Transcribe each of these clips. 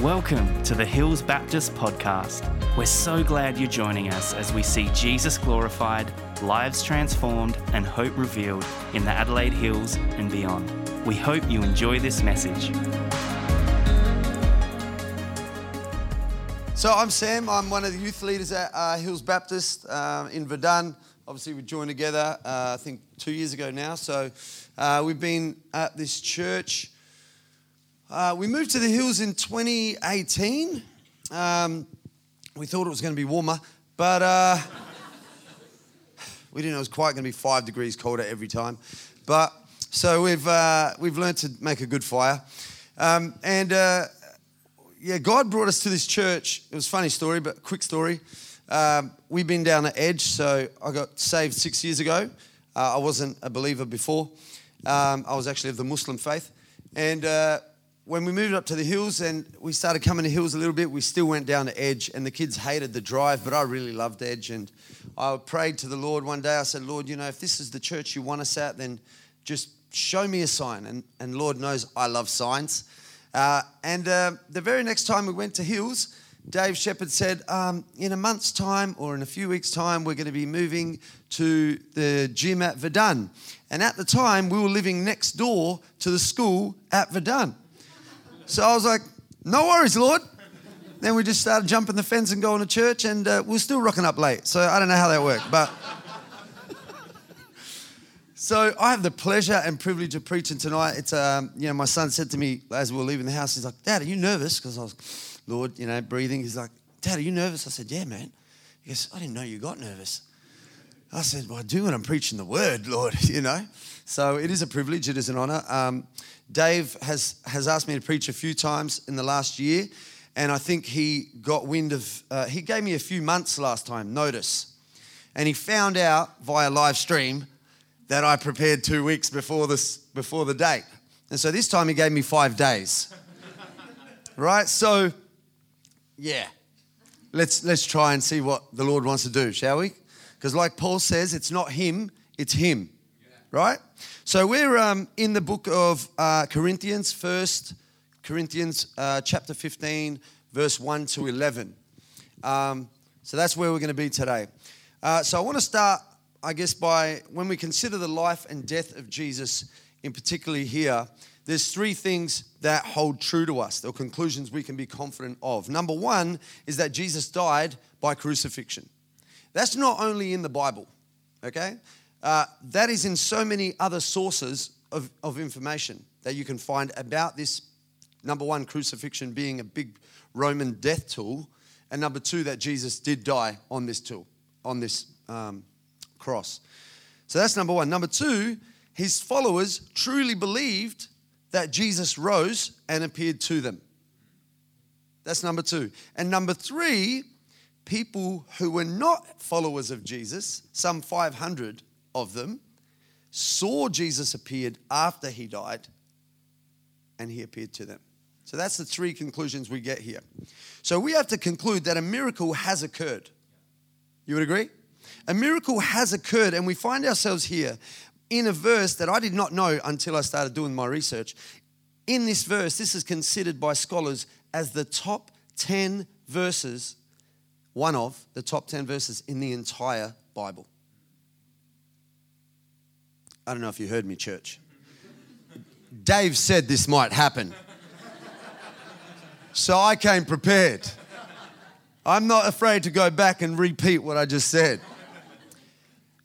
Welcome to the Hills Baptist Podcast. We're so glad you're joining us as we see Jesus glorified, lives transformed, and hope revealed in the Adelaide Hills and beyond. We hope you enjoy this message. So I'm Sam. I'm one of the youth leaders at uh, Hills Baptist uh, in Verdun. Obviously, we joined together, uh, I think, two years ago now. So uh, we've been at this church. Uh, we moved to the hills in 2018. Um, we thought it was going to be warmer, but uh, we didn't know it was quite going to be five degrees colder every time. But so we've we've learned to make a good fire, um, and yeah, God brought us to this church. It was a funny story, but quick story. Um, we've been down the edge, so I got saved six years ago. Uh, I wasn't a believer before. Um, I was actually of the Muslim faith. And uh, when we moved up to the hills and we started coming to hills a little bit, we still went down the edge, and the kids hated the drive, but I really loved edge. And I prayed to the Lord one day. I said, Lord, you know, if this is the church you want us at, then just show me a sign. And, and Lord knows I love signs. Uh, and uh, the very next time we went to Hills, Dave Shepard said, um, in a month's time or in a few weeks' time, we're going to be moving to the gym at Verdun. And at the time, we were living next door to the school at Verdun. So I was like, no worries, Lord. Then we just started jumping the fence and going to church, and uh, we're still rocking up late. So I don't know how that worked, but. So I have the pleasure and privilege of preaching tonight. It's um, you know, my son said to me as we were leaving the house, he's like, "Dad, are you nervous?" Because I was, Lord, you know, breathing. He's like, "Dad, are you nervous?" I said, "Yeah, man." He goes, "I didn't know you got nervous." I said, "Well, I do when I'm preaching the word, Lord." You know, so it is a privilege. It is an honor. Um, Dave has has asked me to preach a few times in the last year, and I think he got wind of. Uh, he gave me a few months last time notice, and he found out via live stream that I prepared two weeks before this before the date. And so this time he gave me five days. right? So yeah. Let's let's try and see what the Lord wants to do, shall we? Because like Paul says, it's not him, it's him. Right? So we're um, in the book of uh, Corinthians, first Corinthians uh, chapter 15, verse 1 to 11. Um, so that's where we're going to be today. Uh, so I want to start I guess, by when we consider the life and death of Jesus, in particularly here, there's three things that hold true to us, or conclusions we can be confident of. Number one is that Jesus died by crucifixion. That's not only in the Bible, okay? Uh, that is in so many other sources of, of information that you can find about this. Number one, crucifixion being a big Roman death tool, and number two, that Jesus did die on this tool, on this um, cross. So that's number one. Number two, his followers truly believed that Jesus rose and appeared to them. That's number two. And number three, people who were not followers of Jesus, some 500 of them, saw Jesus appeared after he died and he appeared to them. So that's the three conclusions we get here. So we have to conclude that a miracle has occurred. You would agree? A miracle has occurred, and we find ourselves here in a verse that I did not know until I started doing my research. In this verse, this is considered by scholars as the top 10 verses, one of the top 10 verses in the entire Bible. I don't know if you heard me, church. Dave said this might happen. So I came prepared. I'm not afraid to go back and repeat what I just said.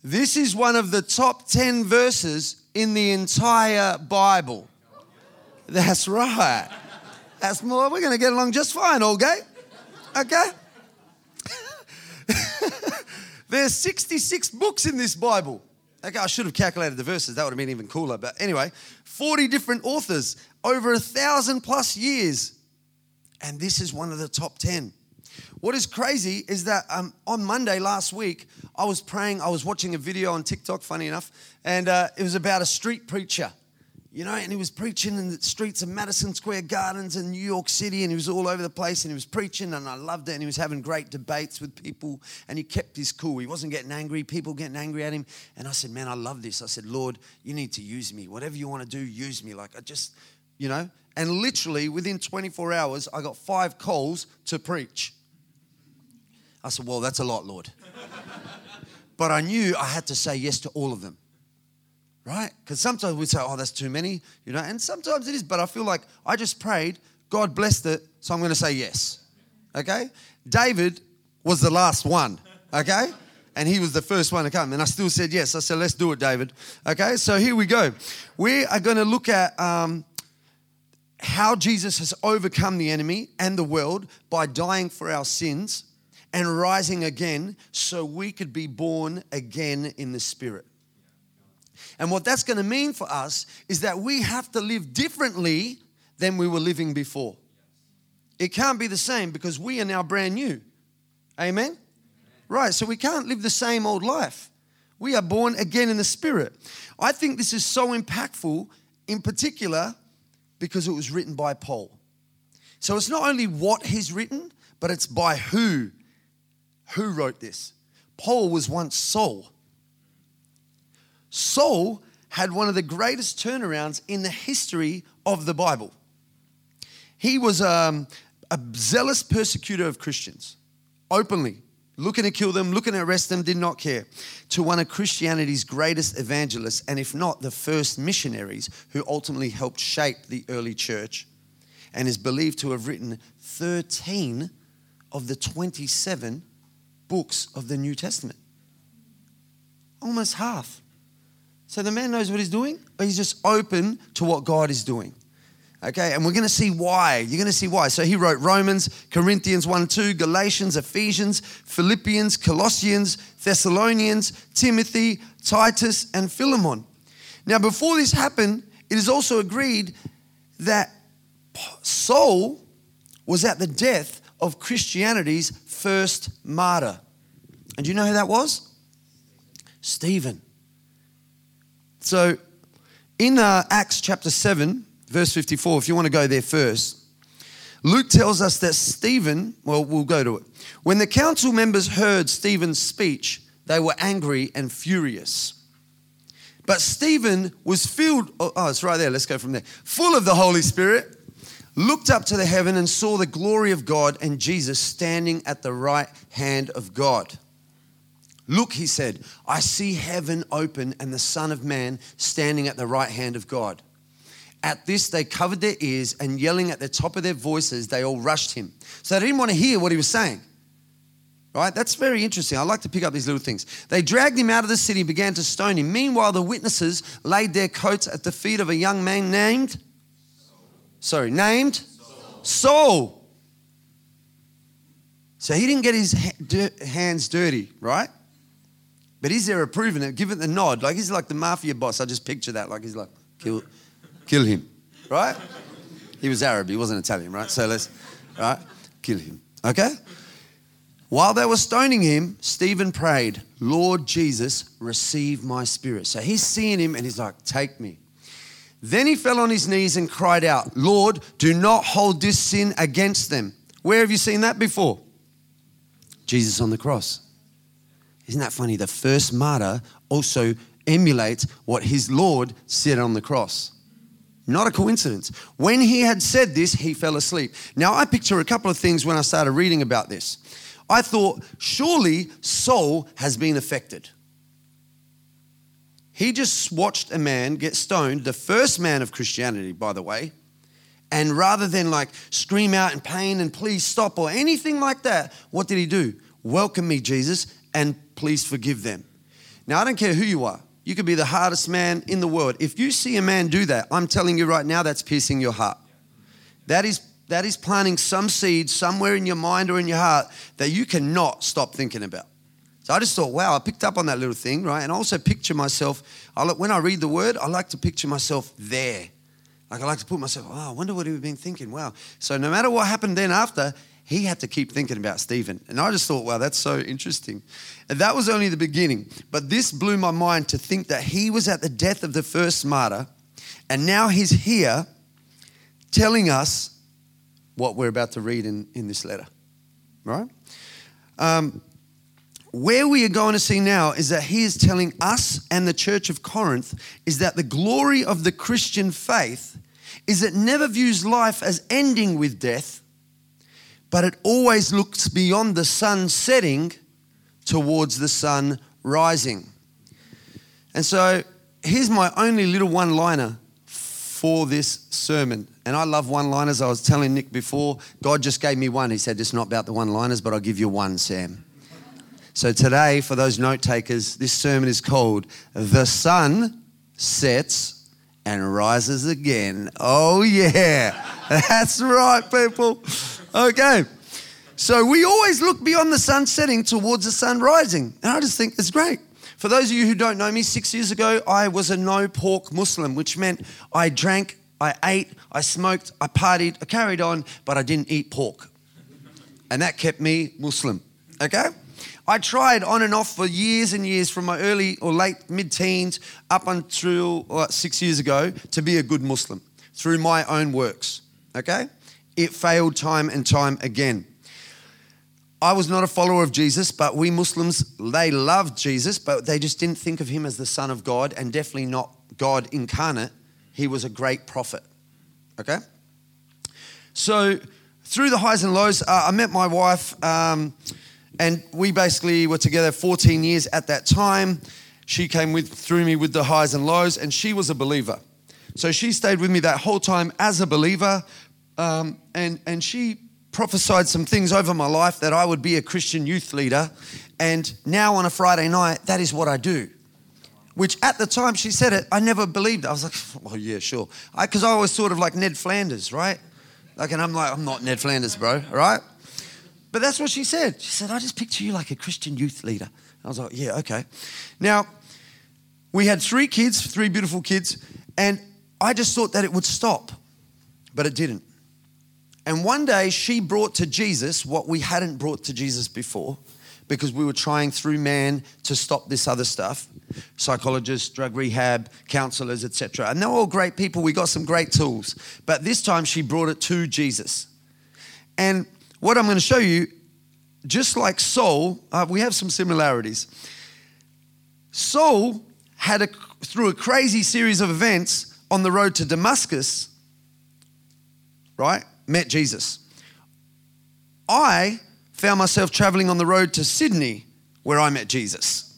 This is one of the top 10 verses in the entire Bible. That's right. That's more. We're going to get along just fine, okay? Okay? There's 66 books in this Bible. Okay, I should have calculated the verses. That would have been even cooler. But anyway, 40 different authors, over a thousand plus years. And this is one of the top 10. What is crazy is that um, on Monday last week, I was praying, I was watching a video on TikTok, funny enough, and uh, it was about a street preacher, you know, and he was preaching in the streets of Madison Square Gardens in New York City, and he was all over the place, and he was preaching, and I loved it, and he was having great debates with people, and he kept his cool. He wasn't getting angry, people getting angry at him, and I said, man, I love this. I said, Lord, you need to use me. Whatever you want to do, use me. Like, I just, you know, And literally within 24 hours, I got five calls to preach. I said, Well, that's a lot, Lord. but I knew I had to say yes to all of them. Right? Because sometimes we say, Oh, that's too many, you know, and sometimes it is, but I feel like I just prayed, God blessed it, so I'm going to say yes. Okay? David was the last one. Okay? and he was the first one to come. And I still said yes. I said, let's do it, David. Okay, so here we go. We are going to look at um, how Jesus has overcome the enemy and the world by dying for our sins and rising again so we could be born again in the Spirit. And what that's going to mean for us is that we have to live differently than we were living before. It can't be the same because we are now brand new. Amen? Right, so we can't live the same old life. We are born again in the Spirit. I think this is so impactful, in particular, because it was written by Paul. So it's not only what he's written, but it's by who. Who wrote this? Paul was once Saul. Saul had one of the greatest turnarounds in the history of the Bible. He was um, a zealous persecutor of Christians, openly looking to kill them, looking to arrest them, did not care, to one of Christianity's greatest evangelists, and if not the first missionaries who ultimately helped shape the early church, and is believed to have written 13 of the 27 books of the New Testament. Almost half. So the man knows what he's doing, but he's just open to what God is doing. Okay, and we're going to see why. You're going to see why. So he wrote Romans, Corinthians 1 2, Galatians, Ephesians, Philippians, Colossians, Thessalonians, Timothy, Titus, and Philemon. Now, before this happened, it is also agreed that Saul was at the death of Christianity's first martyr. And do you know who that was? Stephen. So in uh, Acts chapter 7, verse 54, if you want to go there first, Luke tells us that Stephen, well, we'll go to it. When the council members heard Stephen's speech, they were angry and furious. But Stephen was filled, oh, oh, it's right there, let's go from there. Full of the Holy Spirit, looked up to the heaven and saw the glory of God and Jesus standing at the right hand of God. Look, he said, I see heaven open and the Son of Man standing at the right hand of God. At this, they covered their ears and yelling at the top of their voices, they all rushed him. So they didn't want to hear what he was saying. Right? That's very interesting. I like to pick up these little things. They dragged him out of the city and began to stone him. Meanwhile, the witnesses laid their coats at the feet of a young man named, sorry, named Saul. Saul. So he didn't get his hands dirty, right? But he's there approving it, giving the nod. Like he's like the mafia boss. I just picture that. Like he's like, kill, Kill him, right? He was Arab, he wasn't Italian, right? So let's, right? Kill him, okay? While they were stoning him, Stephen prayed, Lord Jesus, receive my spirit. So he's seeing him and he's like, Take me. Then he fell on his knees and cried out, Lord, do not hold this sin against them. Where have you seen that before? Jesus on the cross. Isn't that funny? The first martyr also emulates what his Lord said on the cross. Not a coincidence. When he had said this, he fell asleep. Now, I picture a couple of things when I started reading about this. I thought, surely Saul has been affected. He just watched a man get stoned, the first man of Christianity, by the way, and rather than like scream out in pain and please stop or anything like that, what did he do? Welcome me, Jesus, and please forgive them. Now, I don't care who you are. You could be the hardest man in the world. If you see a man do that, I'm telling you right now, that's piercing your heart. That is, that is planting some seed somewhere in your mind or in your heart that you cannot stop thinking about. So I just thought, wow, I picked up on that little thing, right? And I also picture myself, I, when I read the word, I like to picture myself there. Like I like to put myself, oh, I wonder what he'd been thinking. Wow. So no matter what happened then after, he had to keep thinking about Stephen. And I just thought, wow, that's so interesting. And that was only the beginning. But this blew my mind to think that he was at the death of the first martyr, and now he's here telling us what we're about to read in, in this letter, right? Um, where we are going to see now is that he is telling us and the church of Corinth is that the glory of the Christian faith is it never views life as ending with death, but it always looks beyond the sun setting towards the sun rising. And so here's my only little one liner for this sermon. And I love one liners. I was telling Nick before, God just gave me one. He said, It's not about the one liners, but I'll give you one, Sam. So today, for those note takers, this sermon is called The Sun Sets and Rises Again. Oh, yeah. That's right, people. Okay. So we always look beyond the sun setting towards the sun rising. And I just think it's great. For those of you who don't know me, six years ago, I was a no pork Muslim, which meant I drank, I ate, I smoked, I partied, I carried on, but I didn't eat pork. And that kept me Muslim. Okay? I tried on and off for years and years from my early or late mid teens up until well, six years ago to be a good Muslim through my own works. Okay? It failed time and time again. I was not a follower of Jesus, but we Muslims, they loved Jesus, but they just didn't think of him as the Son of God and definitely not God incarnate. He was a great prophet. Okay? So, through the highs and lows, uh, I met my wife, um, and we basically were together 14 years at that time. She came with through me with the highs and lows, and she was a believer. So she stayed with me that whole time as a believer, um, and and she prophesied some things over my life that I would be a Christian youth leader. And now on a Friday night, that is what I do. Which at the time she said it, I never believed. I was like, oh, yeah, sure. Because I, I was sort of like Ned Flanders, right? Like, and I'm like, I'm not Ned Flanders, bro, right? But that's what she said. She said, I just picture you like a Christian youth leader. I was like, yeah, okay. Now, we had three kids, three beautiful kids, and I just thought that it would stop, but it didn't. And one day she brought to Jesus what we hadn't brought to Jesus before because we were trying through man to stop this other stuff. Psychologists drug rehab counselors etc and they're all great people. We got some great tools. But this time she brought it to jesus. And what i'm going to show you just like saul uh, we have some similarities. Saul had a, through a crazy series of events on the road to damascus right met Jesus. I found myself traveling on the road to Sydney where I met Jesus.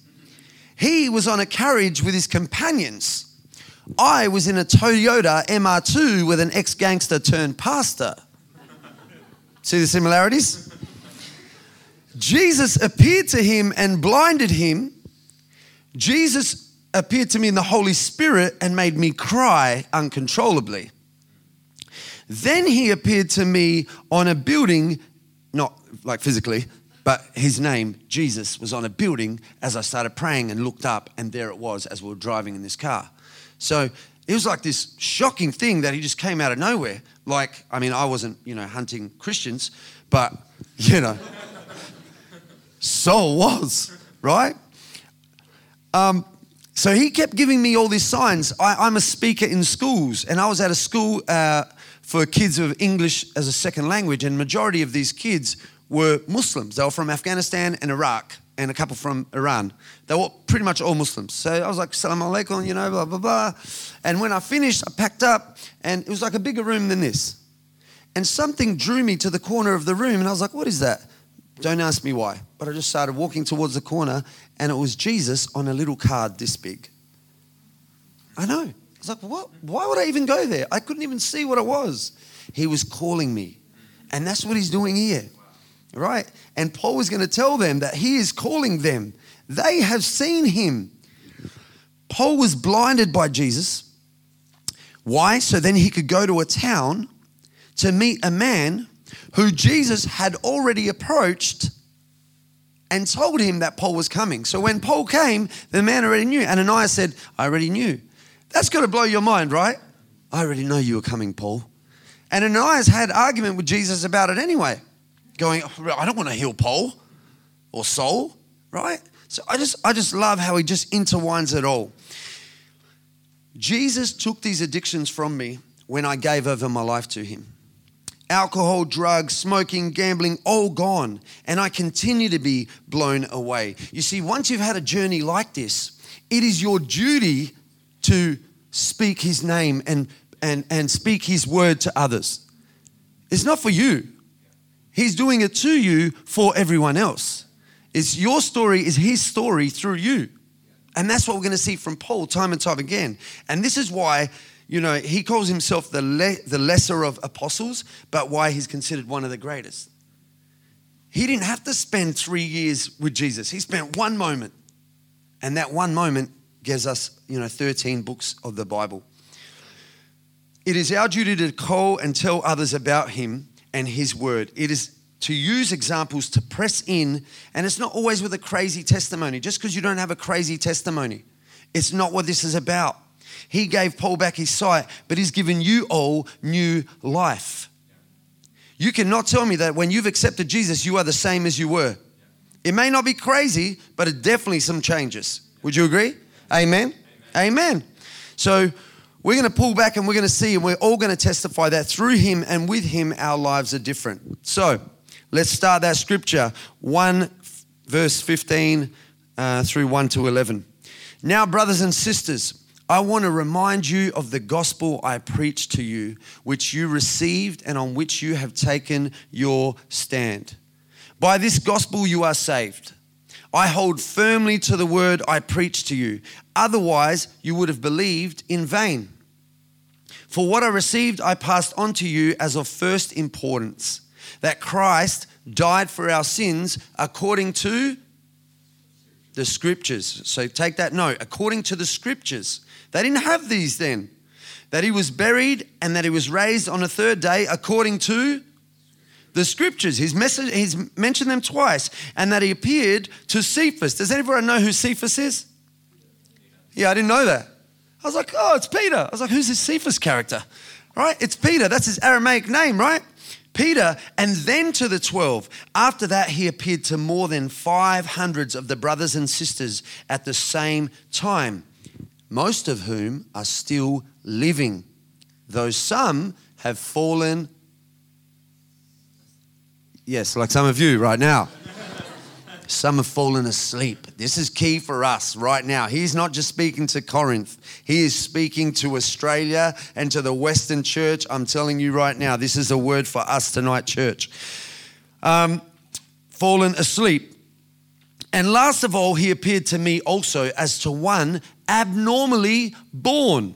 He was on a carriage with his companions. I was in a Toyota MR2 with an ex gangster turned pastor. See the similarities? Jesus appeared to him and blinded him. Jesus appeared to me in the Holy Spirit and made me cry uncontrollably. Then he appeared to me on a building, not like physically, but his name, Jesus, was on a building as I started praying and looked up, and there it was as we were driving in this car. So it was like this shocking thing that he just came out of nowhere. Like, I mean, I wasn't, you know, hunting Christians, but, you know, Saul was, right? Um, so he kept giving me all these signs. I, am a speaker in schools, and I was at a school uh, for kids of English as a second language, and majority of these kids were Muslims. They were from Afghanistan and Iraq, and a couple from Iran. They were pretty much all Muslims. So I was like, Salam alaikum, you know, blah, blah, blah. And when I finished, I packed up, and it was like a bigger room than this. And something drew me to the corner of the room, and I was like, what is that? Don't ask me why. But I just started walking towards the corner, and it was Jesus on a little card this big. I know was like, what? Why would I even go there? I couldn't even see what it was. He was calling me. And that's what he's doing here. Right? And Paul was going to tell them that he is calling them. They have seen him. Paul was blinded by Jesus. Why? So then he could go to a town to meet a man who Jesus had already approached and told him that Paul was coming. So when Paul came, the man already knew. Ananias said, I already knew. That's got to blow your mind, right? I already know you were coming, Paul. And Ananias had argument with Jesus about it anyway, going, I don't want to heal Paul or Saul, right? So I just, I just love how he just intertwines it all. Jesus took these addictions from me when I gave over my life to him. Alcohol, drugs, smoking, gambling, all gone. And I continue to be blown away. You see, once you've had a journey like this, it is your duty to speak his name and, and, and speak his word to others. It's not for you. He's doing it to you for everyone else. It's your story is his story through you. And that's what we're going to see from Paul time and time again. And this is why, you know, he calls himself the, le- the lesser of apostles, but why he's considered one of the greatest. He didn't have to spend three years with Jesus. He spent one moment. And that one moment gives us, you know, 13 books of the Bible. It is our duty to call and tell others about him and his word. It is to use examples to press in, and it's not always with a crazy testimony. Just because you don't have a crazy testimony, it's not what this is about. He gave Paul back his sight, but he's given you all new life. You cannot tell me that when you've accepted Jesus, you are the same as you were. It may not be crazy, but it definitely some changes. Would you agree? Amen. Amen. Amen. So we're going to pull back and we're going to see, and we're all going to testify that through Him and with Him, our lives are different. So let's start that scripture 1 verse 15 uh, through 1 to 11. Now, brothers and sisters, I want to remind you of the gospel I preached to you, which you received and on which you have taken your stand. By this gospel you are saved. I hold firmly to the word I preach to you. Otherwise, you would have believed in vain. For what I received, I passed on to you as of first importance that Christ died for our sins according to the scriptures. So take that note according to the scriptures. They didn't have these then. That he was buried and that he was raised on a third day according to the scriptures. He's, message, he's mentioned them twice, and that he appeared to Cephas. Does anyone know who Cephas is? Yeah, I didn't know that. I was like, oh, it's Peter. I was like, who's this Cephas character? Right? It's Peter. That's his Aramaic name, right? Peter, and then to the 12. After that, he appeared to more than five hundreds of the brothers and sisters at the same time, most of whom are still living, though some have fallen Yes, like some of you right now. Some have fallen asleep. This is key for us right now. He's not just speaking to Corinth, he is speaking to Australia and to the Western church. I'm telling you right now, this is a word for us tonight, church. Um, fallen asleep. And last of all, he appeared to me also as to one abnormally born.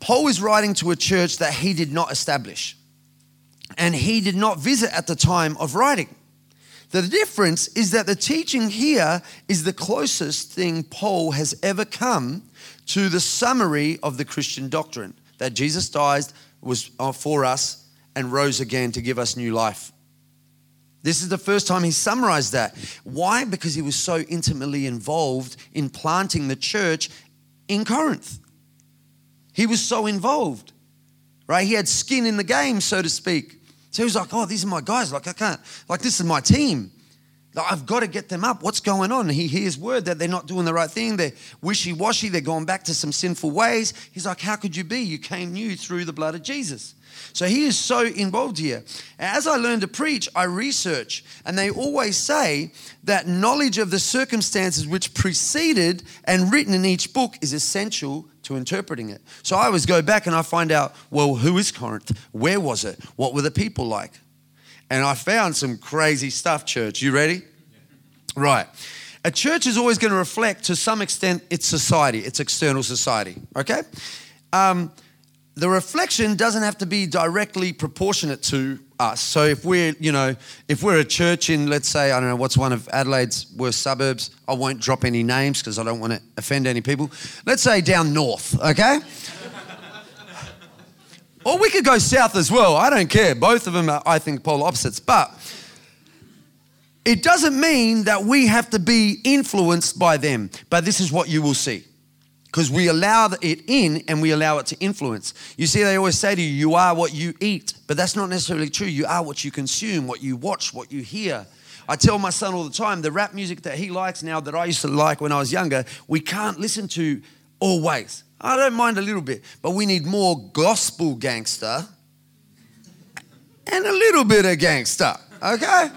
Paul is writing to a church that he did not establish and he did not visit at the time of writing. The difference is that the teaching here is the closest thing Paul has ever come to the summary of the Christian doctrine that Jesus died was uh, for us and rose again to give us new life. This is the first time he summarized that. Why? Because he was so intimately involved in planting the church in Corinth. He was so involved, right? He had skin in the game, so to speak. So he was like, oh, these are my guys. Like, I can't, like, this is my team. I've got to get them up. What's going on? He hears word that they're not doing the right thing. They're wishy washy. They're going back to some sinful ways. He's like, how could you be? You came new through the blood of Jesus. So he is so involved here. As I learn to preach, I research, and they always say that knowledge of the circumstances which preceded and written in each book is essential to interpreting it. So I always go back and I find out, well, who is Corinth? Where was it? What were the people like? And I found some crazy stuff, church. You ready? Right. A church is always going to reflect to some extent its society, its external society. Okay? Um, the reflection doesn't have to be directly proportionate to us. So if we're, you know, if we're a church in, let's say, I don't know, what's one of Adelaide's worst suburbs? I won't drop any names because I don't want to offend any people. Let's say down north, okay? or we could go south as well. I don't care. Both of them are, I think, polar opposites. But it doesn't mean that we have to be influenced by them. But this is what you will see because we allow it in and we allow it to influence. You see, they always say to you, you are what you eat, but that's not necessarily true. You are what you consume, what you watch, what you hear. I tell my son all the time the rap music that he likes now that I used to like when I was younger, we can't listen to always. I don't mind a little bit, but we need more gospel gangster and a little bit of gangster, okay?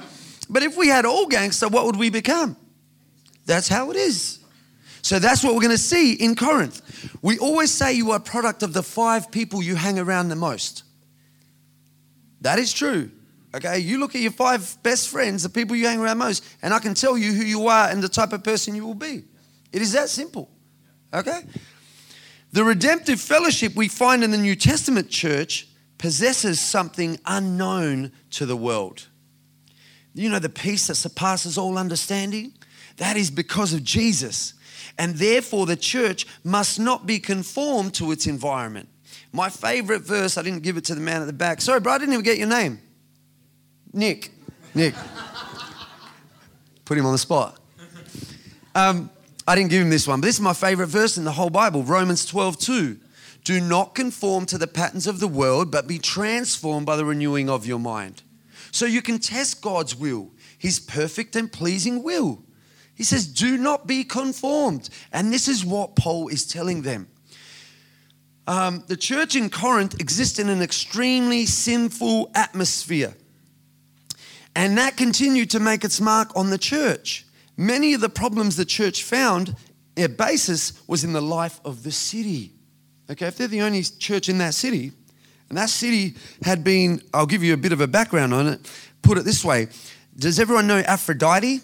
But if we had all gangster, what would we become? That's how it is. So that's what we're going to see in Corinth. We always say you are a product of the five people you hang around the most. That is true. Okay, you look at your five best friends, the people you hang around most, and I can tell you who you are and the type of person you will be. It is that simple. Okay? The redemptive fellowship we find in the New Testament church possesses something unknown to the world. You know, the peace that surpasses all understanding? That is because of Jesus. And therefore, the church must not be conformed to its environment. My favorite verse, I didn't give it to the man at the back. Sorry, bro, I didn't even get your name. Nick. Nick. Put him on the spot. Um, I didn't give him this one, but this is my favorite verse in the whole Bible Romans 12 2. Do not conform to the patterns of the world, but be transformed by the renewing of your mind. So you can test God's will, His perfect and pleasing will. He says, Do not be conformed. And this is what Paul is telling them. Um, the church in Corinth exists in an extremely sinful atmosphere. And that continued to make its mark on the church. Many of the problems the church found, their basis was in the life of the city. Okay, if they're the only church in that city, and that city had been, I'll give you a bit of a background on it, put it this way. Does everyone know Aphrodite?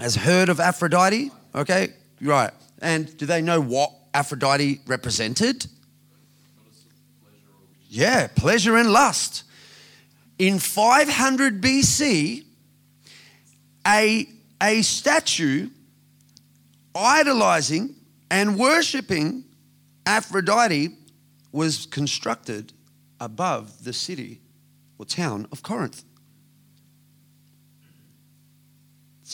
Has heard of Aphrodite? Okay, right. And do they know what Aphrodite represented? Yeah, pleasure and lust. In 500 BC, a, a statue idolizing and worshipping Aphrodite was constructed above the city or town of Corinth.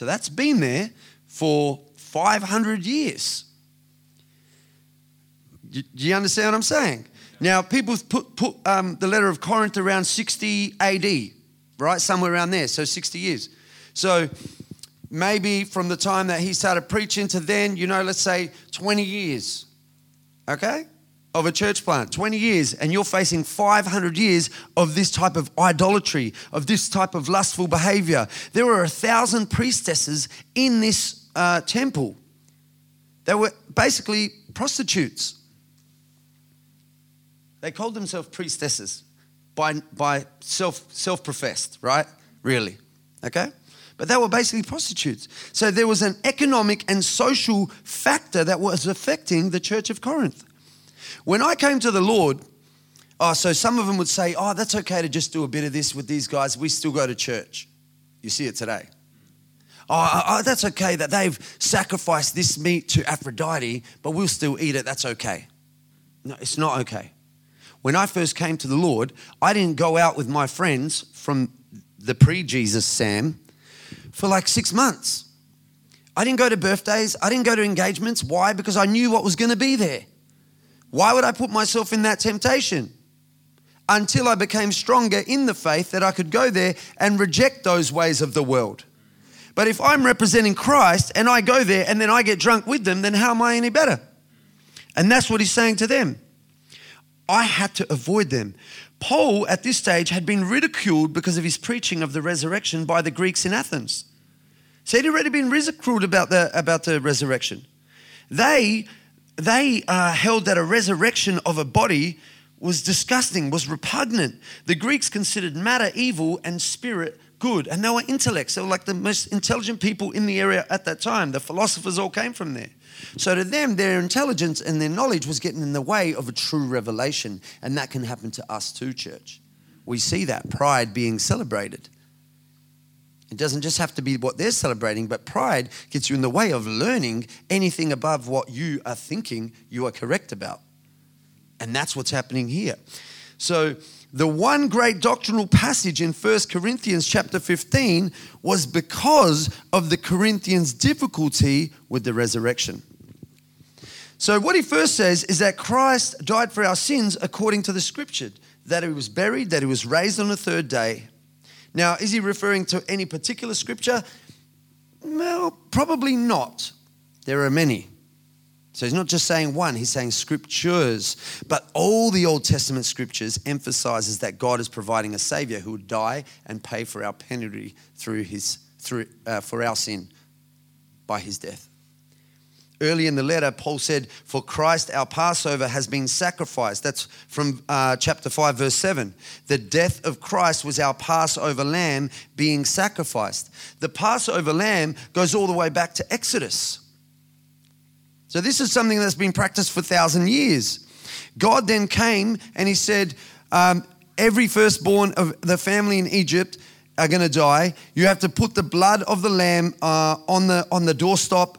So that's been there for 500 years. Do you understand what I'm saying? Now, people put, put um, the letter of Corinth around 60 AD, right? Somewhere around there, so 60 years. So maybe from the time that he started preaching to then, you know, let's say 20 years, okay? Of a church plant, 20 years, and you're facing 500 years of this type of idolatry, of this type of lustful behavior. There were a thousand priestesses in this uh, temple. They were basically prostitutes. They called themselves priestesses by, by self, self-professed, right? Really, okay? But they were basically prostitutes. So there was an economic and social factor that was affecting the church of Corinth. When I came to the Lord, oh, so some of them would say, oh, that's okay to just do a bit of this with these guys. We still go to church. You see it today. Oh, oh, oh, that's okay that they've sacrificed this meat to Aphrodite, but we'll still eat it. That's okay. No, it's not okay when I first came to the Lord, I didn't go out with my friends from the pre Jesus Sam for like six months. I didn't go to birthdays, I didn't go to engagements. Why? Because I knew what was going to be there. Why would I put myself in that temptation? Until I became stronger in the faith that I could go there and reject those ways of the world. But if I'm representing Christ and I go there and then I get drunk with them, then how am I any better? And that's what he's saying to them. I had to avoid them. Paul, at this stage, had been ridiculed because of his preaching of the resurrection by the Greeks in Athens. So he'd already been ridiculed about the, about the resurrection. They, they uh, held that a resurrection of a body was disgusting, was repugnant. The Greeks considered matter evil and spirit good, and they were intellects. They were like the most intelligent people in the area at that time. The philosophers all came from there. So to them, their intelligence and their knowledge was getting in the way of a true revelation. And that can happen to us too, church. We see that pride being celebrated. It doesn't just have to be what they're celebrating, but pride gets you in the way of learning anything above what you are thinking you are correct about. And that's what's happening here. So, the one great doctrinal passage in 1 Corinthians chapter 15 was because of the Corinthians' difficulty with the resurrection. So, what he first says is that Christ died for our sins according to the scripture, that he was buried, that he was raised on the third day. Now, is he referring to any particular scripture? Well, probably not. There are many. So he's not just saying one, he's saying scriptures. But all the Old Testament scriptures emphasizes that God is providing a savior who would die and pay for our penalty through his through uh, for our sin by his death. Early in the letter, Paul said, For Christ our Passover has been sacrificed. That's from uh, chapter 5, verse 7. The death of Christ was our Passover lamb being sacrificed. The Passover lamb goes all the way back to Exodus. So, this is something that's been practiced for thousand years. God then came and he said, um, Every firstborn of the family in Egypt are going to die. You have to put the blood of the lamb uh, on, the, on the doorstop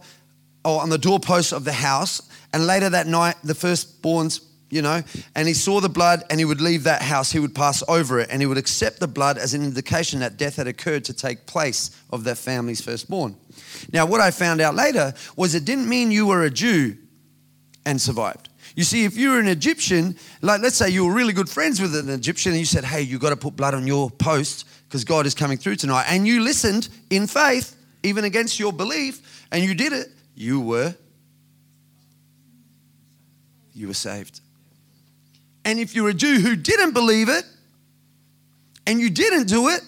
or on the doorpost of the house. And later that night, the firstborns, you know, and he saw the blood and he would leave that house. He would pass over it and he would accept the blood as an indication that death had occurred to take place of that family's firstborn. Now, what I found out later was it didn't mean you were a Jew and survived. You see, if you were an Egyptian, like let's say you were really good friends with an Egyptian and you said, hey, you got to put blood on your post because God is coming through tonight, and you listened in faith, even against your belief, and you did it, you were you were saved. And if you're a Jew who didn't believe it and you didn't do it,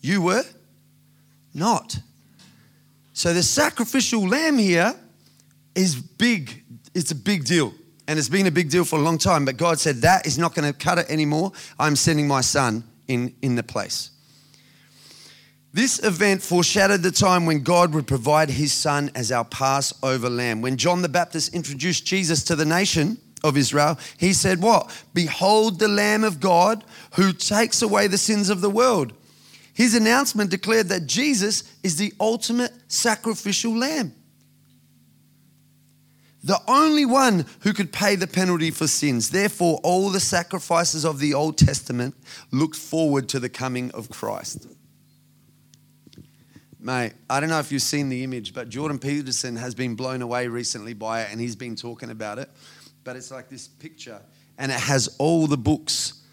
you were not. So the sacrificial lamb here is big. It's a big deal. And it's been a big deal for a long time. But God said, that is not going to cut it anymore. I'm sending my son in, in the place. This event foreshadowed the time when God would provide his son as our Passover lamb. When John the Baptist introduced Jesus to the nation of Israel, he said, What? Behold the Lamb of God who takes away the sins of the world. His announcement declared that Jesus is the ultimate sacrificial lamb. The only one who could pay the penalty for sins. Therefore, all the sacrifices of the Old Testament looked forward to the coming of Christ. Mate, I don't know if you've seen the image, but Jordan Peterson has been blown away recently by it and he's been talking about it. But it's like this picture and it has all the books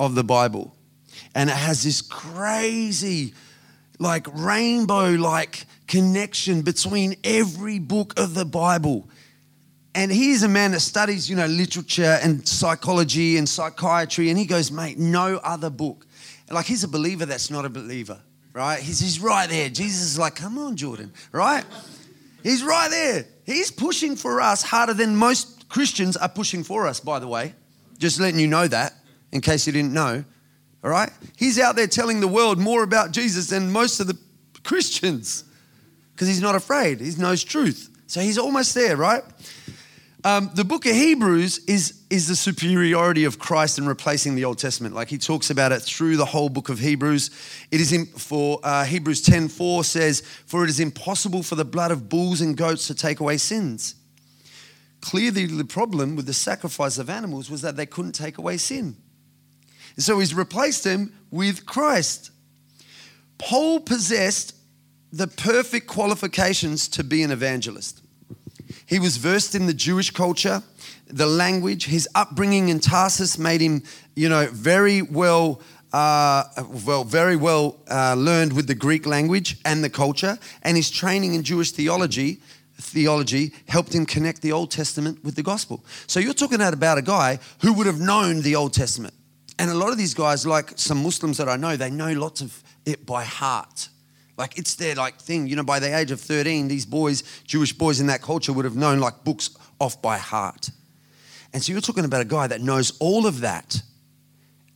of the Bible. And it has this crazy, like rainbow like connection between every book of the Bible. And he's a man that studies, you know, literature and psychology and psychiatry. And he goes, mate, no other book. Like he's a believer that's not a believer right? He's, he's right there. Jesus is like, come on, Jordan, right? He's right there. He's pushing for us harder than most Christians are pushing for us, by the way. Just letting you know that, in case you didn't know. All right? He's out there telling the world more about Jesus than most of the Christians because he's not afraid. He knows truth. So he's almost there, right? Um, the book of Hebrews is, is the superiority of Christ in replacing the Old Testament. Like he talks about it through the whole book of Hebrews. It is in, for uh, Hebrews 10 4 says, For it is impossible for the blood of bulls and goats to take away sins. Clearly, the problem with the sacrifice of animals was that they couldn't take away sin. And so he's replaced them with Christ. Paul possessed the perfect qualifications to be an evangelist. He was versed in the Jewish culture, the language. His upbringing in Tarsus made him, you know, very well. Uh, well, very well uh, learned with the Greek language and the culture, and his training in Jewish theology theology helped him connect the Old Testament with the gospel. So you're talking about a guy who would have known the Old Testament. And a lot of these guys, like some Muslims that I know, they know lots of it by heart. Like it's their like thing. You know, by the age of 13, these boys, Jewish boys in that culture, would have known like books off by heart. And so you're talking about a guy that knows all of that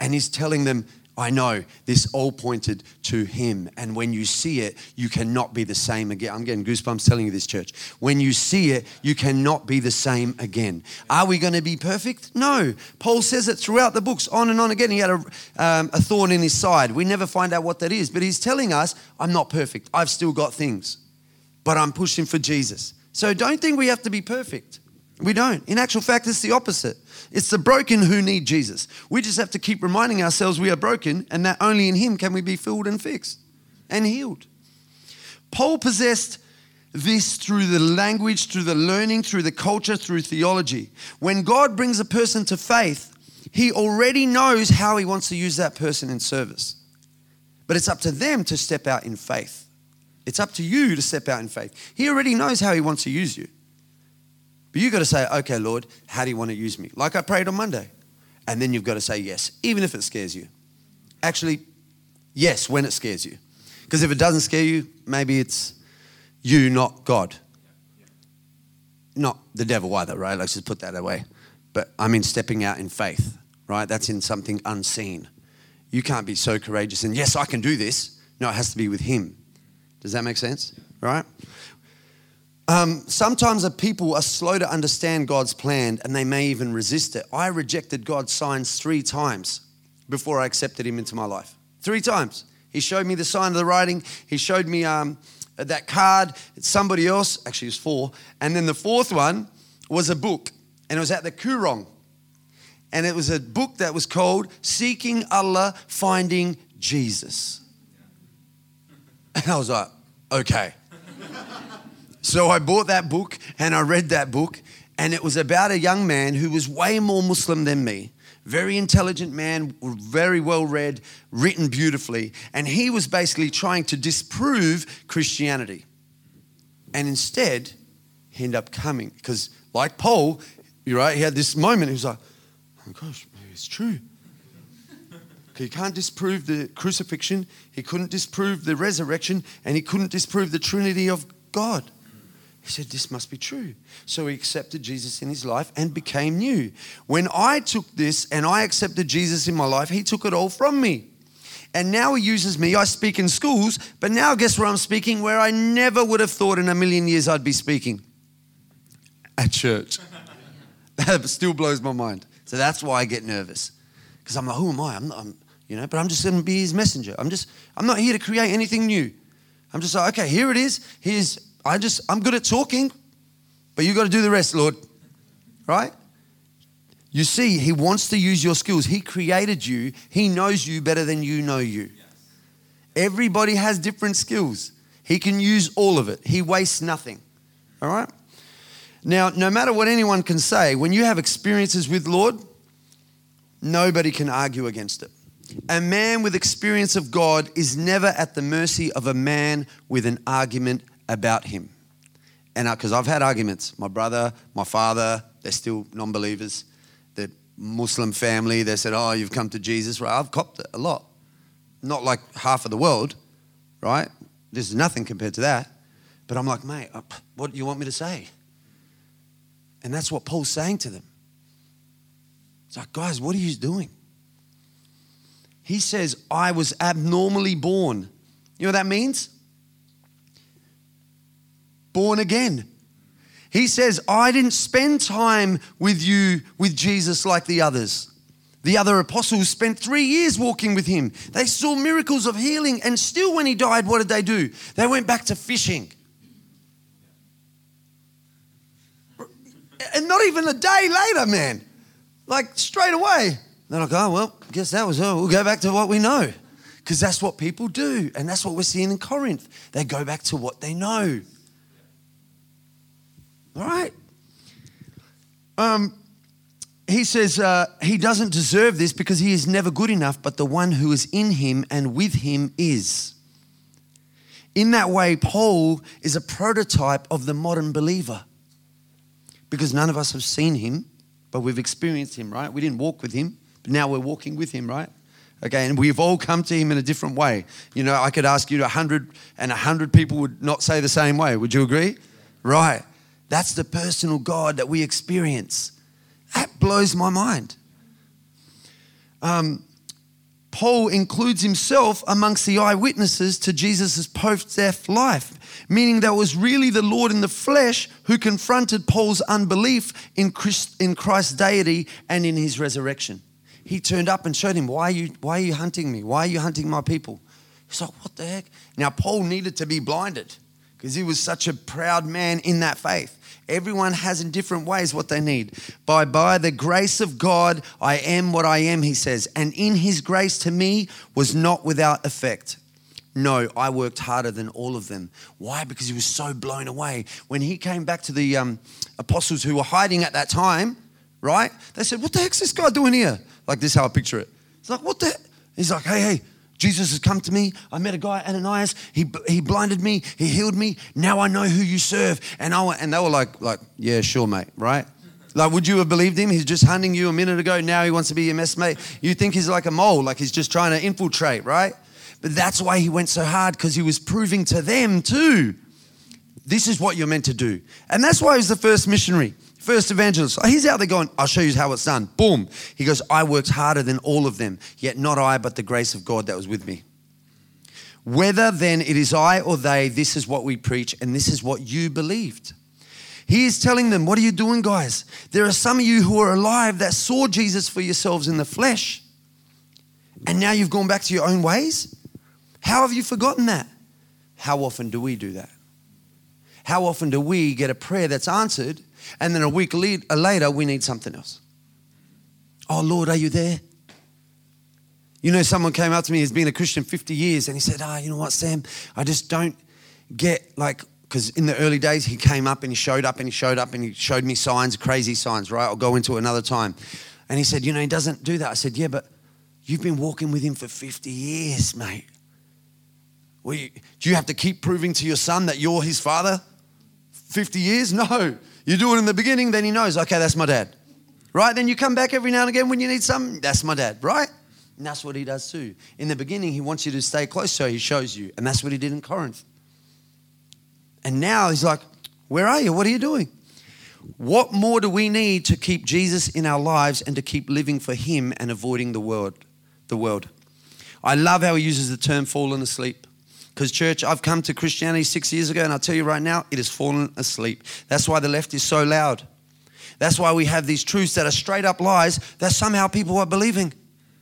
and he's telling them, I know this all pointed to him. And when you see it, you cannot be the same again. I'm getting goosebumps telling you this, church. When you see it, you cannot be the same again. Are we going to be perfect? No. Paul says it throughout the books, on and on again. He had a, um, a thorn in his side. We never find out what that is, but he's telling us, I'm not perfect. I've still got things, but I'm pushing for Jesus. So don't think we have to be perfect. We don't. In actual fact, it's the opposite. It's the broken who need Jesus. We just have to keep reminding ourselves we are broken and that only in Him can we be filled and fixed and healed. Paul possessed this through the language, through the learning, through the culture, through theology. When God brings a person to faith, He already knows how He wants to use that person in service. But it's up to them to step out in faith. It's up to you to step out in faith. He already knows how He wants to use you. But you've got to say, okay, Lord, how do you want to use me? Like I prayed on Monday. And then you've got to say yes, even if it scares you. Actually, yes, when it scares you. Because if it doesn't scare you, maybe it's you, not God. Not the devil either, right? Let's just put that away. But I mean, stepping out in faith, right? That's in something unseen. You can't be so courageous and, yes, I can do this. No, it has to be with Him. Does that make sense? Right? Um, sometimes people are slow to understand God's plan and they may even resist it. I rejected God's signs three times before I accepted Him into my life. Three times. He showed me the sign of the writing, He showed me um, that card, somebody else, actually, it was four. And then the fourth one was a book, and it was at the Koorong. And it was a book that was called Seeking Allah, Finding Jesus. And I was like, okay. So I bought that book and I read that book, and it was about a young man who was way more Muslim than me. Very intelligent man, very well read, written beautifully. And he was basically trying to disprove Christianity. And instead, he ended up coming. Because, like Paul, you're right, he had this moment. He was like, oh my gosh, maybe it's true. He can't disprove the crucifixion, he couldn't disprove the resurrection, and he couldn't disprove the Trinity of God. He said, This must be true. So he accepted Jesus in his life and became new. When I took this and I accepted Jesus in my life, he took it all from me. And now he uses me. I speak in schools, but now guess where I'm speaking? Where I never would have thought in a million years I'd be speaking at church. that still blows my mind. So that's why I get nervous. Because I'm like, who am I? I'm, not, I'm you know, but I'm just going to be his messenger. I'm just, I'm not here to create anything new. I'm just like, okay, here it is. Here's I just, I'm good at talking, but you got to do the rest, Lord. Right? You see, He wants to use your skills. He created you, He knows you better than you know you. Everybody has different skills. He can use all of it, He wastes nothing. All right? Now, no matter what anyone can say, when you have experiences with Lord, nobody can argue against it. A man with experience of God is never at the mercy of a man with an argument about him. And because I've had arguments, my brother, my father, they're still non believers. The Muslim family, they said, Oh, you've come to Jesus. Right? I've copped it a lot. Not like half of the world, right? This is nothing compared to that. But I'm like, mate, uh, what do you want me to say? And that's what Paul's saying to them. It's like, guys, what are you doing? He says, I was abnormally born. You know what that means? Born again. He says, I didn't spend time with you, with Jesus, like the others. The other apostles spent three years walking with him. They saw miracles of healing, and still, when he died, what did they do? They went back to fishing. And not even a day later, man. Like straight away. They're like, oh, well, guess that was, oh, we'll go back to what we know. Because that's what people do. And that's what we're seeing in Corinth. They go back to what they know. All right? Um, he says uh, he doesn't deserve this because he is never good enough, but the one who is in him and with him is. In that way, Paul is a prototype of the modern believer because none of us have seen him, but we've experienced him, right? We didn't walk with him, but now we're walking with him, right? Okay, and we've all come to him in a different way. You know, I could ask you a hundred, and a hundred people would not say the same way. Would you agree? Right. That's the personal God that we experience. That blows my mind. Um, Paul includes himself amongst the eyewitnesses to Jesus' post death life, meaning that it was really the Lord in the flesh who confronted Paul's unbelief in, Christ, in Christ's deity and in his resurrection. He turned up and showed him, why are, you, why are you hunting me? Why are you hunting my people? He's like, What the heck? Now, Paul needed to be blinded because he was such a proud man in that faith. Everyone has in different ways what they need. By by the grace of God, I am what I am, he says. And in his grace to me was not without effect. No, I worked harder than all of them. Why? Because he was so blown away. When he came back to the um, apostles who were hiding at that time, right? They said, What the heck's this guy doing here? Like this, how I picture it. It's like, What the? He's like, Hey, hey, Jesus has come to me. I met a guy, Ananias. He, he blinded me. He healed me. Now I know who you serve. And, I, and they were like, like, yeah, sure, mate, right? Like, would you have believed him? He's just hunting you a minute ago. Now he wants to be your messmate. You think he's like a mole, like he's just trying to infiltrate, right? But that's why he went so hard because he was proving to them too. This is what you're meant to do. And that's why he was the first missionary, first evangelist. He's out there going, I'll show you how it's done. Boom. He goes, I worked harder than all of them, yet not I, but the grace of God that was with me. Whether then it is I or they, this is what we preach, and this is what you believed. He is telling them, What are you doing, guys? There are some of you who are alive that saw Jesus for yourselves in the flesh, and now you've gone back to your own ways. How have you forgotten that? How often do we do that? How often do we get a prayer that's answered, and then a week later we need something else? Oh, Lord, are you there? You know, someone came up to me, he's been a Christian 50 years, and he said, Ah, oh, you know what, Sam? I just don't get like, because in the early days, he came up and he showed up and he showed up and he showed me signs, crazy signs, right? I'll go into another time. And he said, You know, he doesn't do that. I said, Yeah, but you've been walking with him for 50 years, mate. Well, you, do you have to keep proving to your son that you're his father? 50 years? No. You do it in the beginning, then he knows, okay, that's my dad. Right? Then you come back every now and again when you need something, that's my dad, right? And that's what he does too. In the beginning, he wants you to stay close, so he shows you. And that's what he did in Corinth. And now he's like, Where are you? What are you doing? What more do we need to keep Jesus in our lives and to keep living for him and avoiding the world? The world. I love how he uses the term fallen asleep. Because, church, I've come to Christianity six years ago, and I'll tell you right now, it has fallen asleep. That's why the left is so loud. That's why we have these truths that are straight up lies that somehow people are believing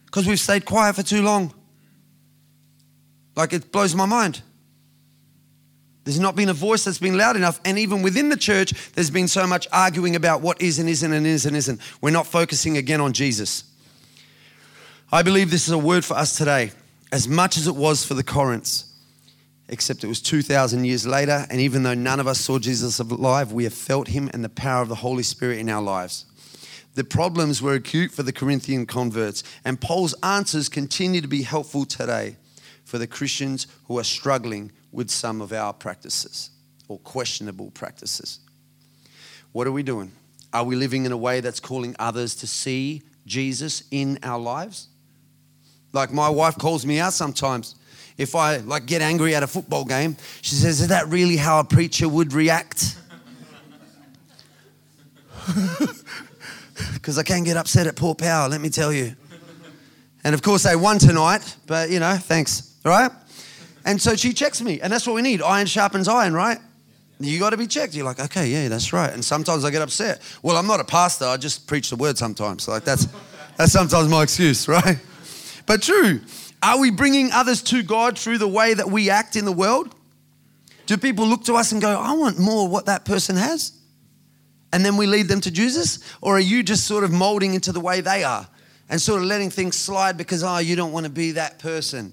because we've stayed quiet for too long. Like it blows my mind. There's not been a voice that's been loud enough. And even within the church, there's been so much arguing about what is and isn't and is and isn't. We're not focusing again on Jesus. I believe this is a word for us today, as much as it was for the Corinths, except it was 2,000 years later. And even though none of us saw Jesus alive, we have felt him and the power of the Holy Spirit in our lives. The problems were acute for the Corinthian converts, and Paul's answers continue to be helpful today for the Christians who are struggling with some of our practices or questionable practices. What are we doing? Are we living in a way that's calling others to see Jesus in our lives? Like my wife calls me out sometimes. If I like get angry at a football game, she says, "Is that really how a preacher would react?" because I can get upset at Port Power, let me tell you. And of course, they won tonight, but you know, thanks, right? And so she checks me, and that's what we need iron sharpens iron, right? You got to be checked. You're like, okay, yeah, that's right. And sometimes I get upset. Well, I'm not a pastor. I just preach the word sometimes. Like that's that's sometimes my excuse, right? But true. Are we bringing others to God through the way that we act in the world? Do people look to us and go, I want more what that person has? and then we lead them to Jesus? Or are you just sort of molding into the way they are and sort of letting things slide because, oh, you don't want to be that person?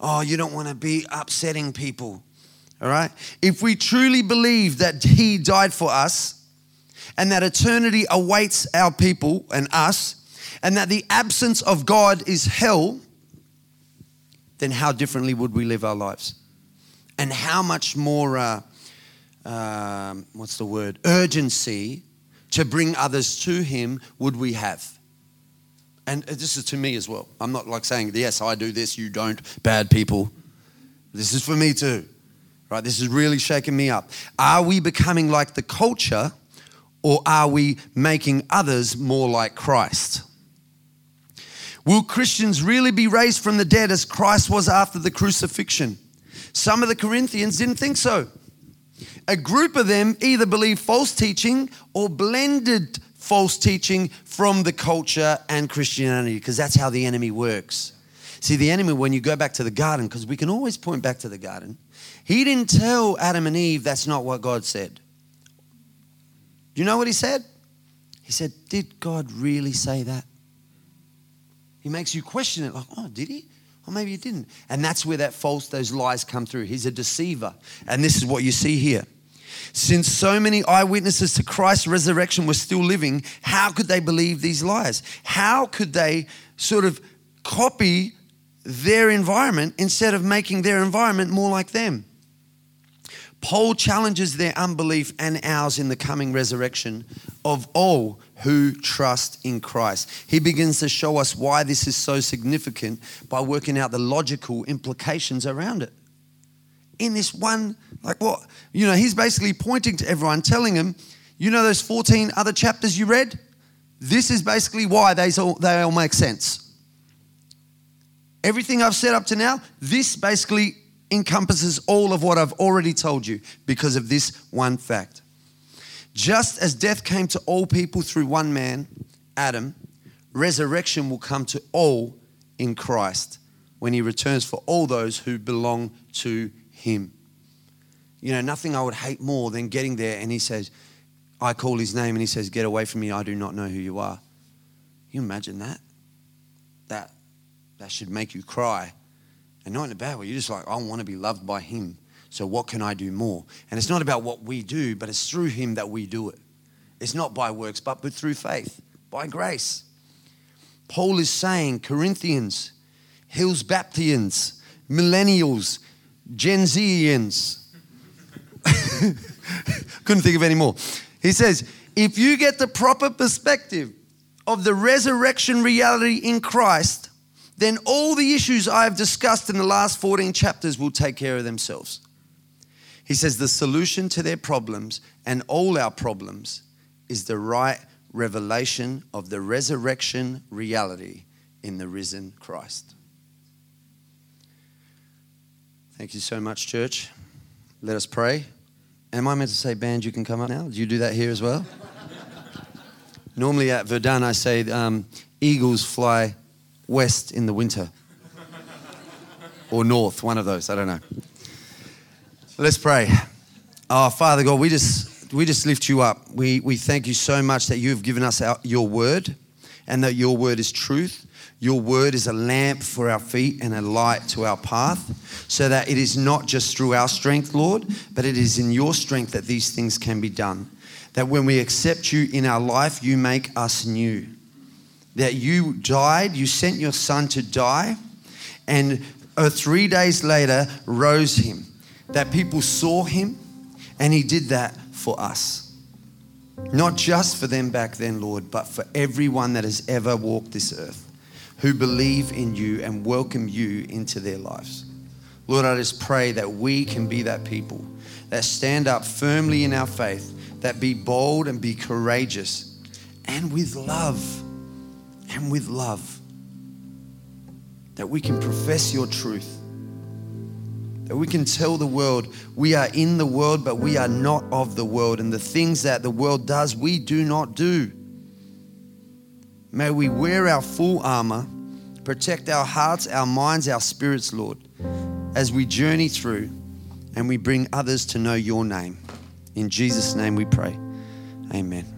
Oh, you don't want to be upsetting people. All right? If we truly believe that He died for us and that eternity awaits our people and us, and that the absence of God is hell, then how differently would we live our lives? And how much more. Uh, um, what's the word, urgency to bring others to Him would we have? And this is to me as well. I'm not like saying, yes, I do this, you don't, bad people. This is for me too, right? This is really shaking me up. Are we becoming like the culture or are we making others more like Christ? Will Christians really be raised from the dead as Christ was after the crucifixion? Some of the Corinthians didn't think so. A group of them either believed false teaching or blended false teaching from the culture and Christianity because that's how the enemy works. See, the enemy, when you go back to the garden, because we can always point back to the garden, he didn't tell Adam and Eve that's not what God said. Do you know what he said? He said, Did God really say that? He makes you question it like, Oh, did he? Or maybe he didn't. And that's where that false, those lies come through. He's a deceiver. And this is what you see here. Since so many eyewitnesses to Christ's resurrection were still living, how could they believe these lies? How could they sort of copy their environment instead of making their environment more like them? Paul challenges their unbelief and ours in the coming resurrection of all who trust in Christ. He begins to show us why this is so significant by working out the logical implications around it. In this one, like what? You know, he's basically pointing to everyone, telling them, you know, those 14 other chapters you read? This is basically why they all, they all make sense. Everything I've said up to now, this basically encompasses all of what I've already told you because of this one fact. Just as death came to all people through one man, Adam, resurrection will come to all in Christ when he returns for all those who belong to him. You know, nothing I would hate more than getting there and he says, I call his name and he says, Get away from me, I do not know who you are. Can you imagine that? That that should make you cry and not in a bad way. You're just like, I want to be loved by Him. So what can I do more? And it's not about what we do, but it's through Him that we do it. It's not by works, but, but through faith, by grace. Paul is saying, Corinthians, Hills Baptians, Millennials, Gen Zians. Couldn't think of any more. He says, if you get the proper perspective of the resurrection reality in Christ, then all the issues I've discussed in the last 14 chapters will take care of themselves. He says the solution to their problems and all our problems is the right revelation of the resurrection reality in the risen Christ. Thank you so much, church. Let us pray. Am I meant to say, band, you can come up now? Do you do that here as well? Normally at Verdun, I say, um, eagles fly west in the winter. or north, one of those, I don't know. Let's pray. Oh, Father God, we just, we just lift you up. We, we thank you so much that you have given us our, your word and that your word is truth. Your word is a lamp for our feet and a light to our path, so that it is not just through our strength, Lord, but it is in your strength that these things can be done. That when we accept you in our life, you make us new that you died, you sent your son to die, and uh, three days later rose him. That people saw him, and he did that for us. Not just for them back then, Lord, but for everyone that has ever walked this earth who believe in you and welcome you into their lives. Lord, I just pray that we can be that people that stand up firmly in our faith, that be bold and be courageous and with love and with love. That we can profess your truth. That we can tell the world we are in the world, but we are not of the world. And the things that the world does, we do not do. May we wear our full armor, protect our hearts, our minds, our spirits, Lord, as we journey through and we bring others to know your name. In Jesus' name we pray. Amen.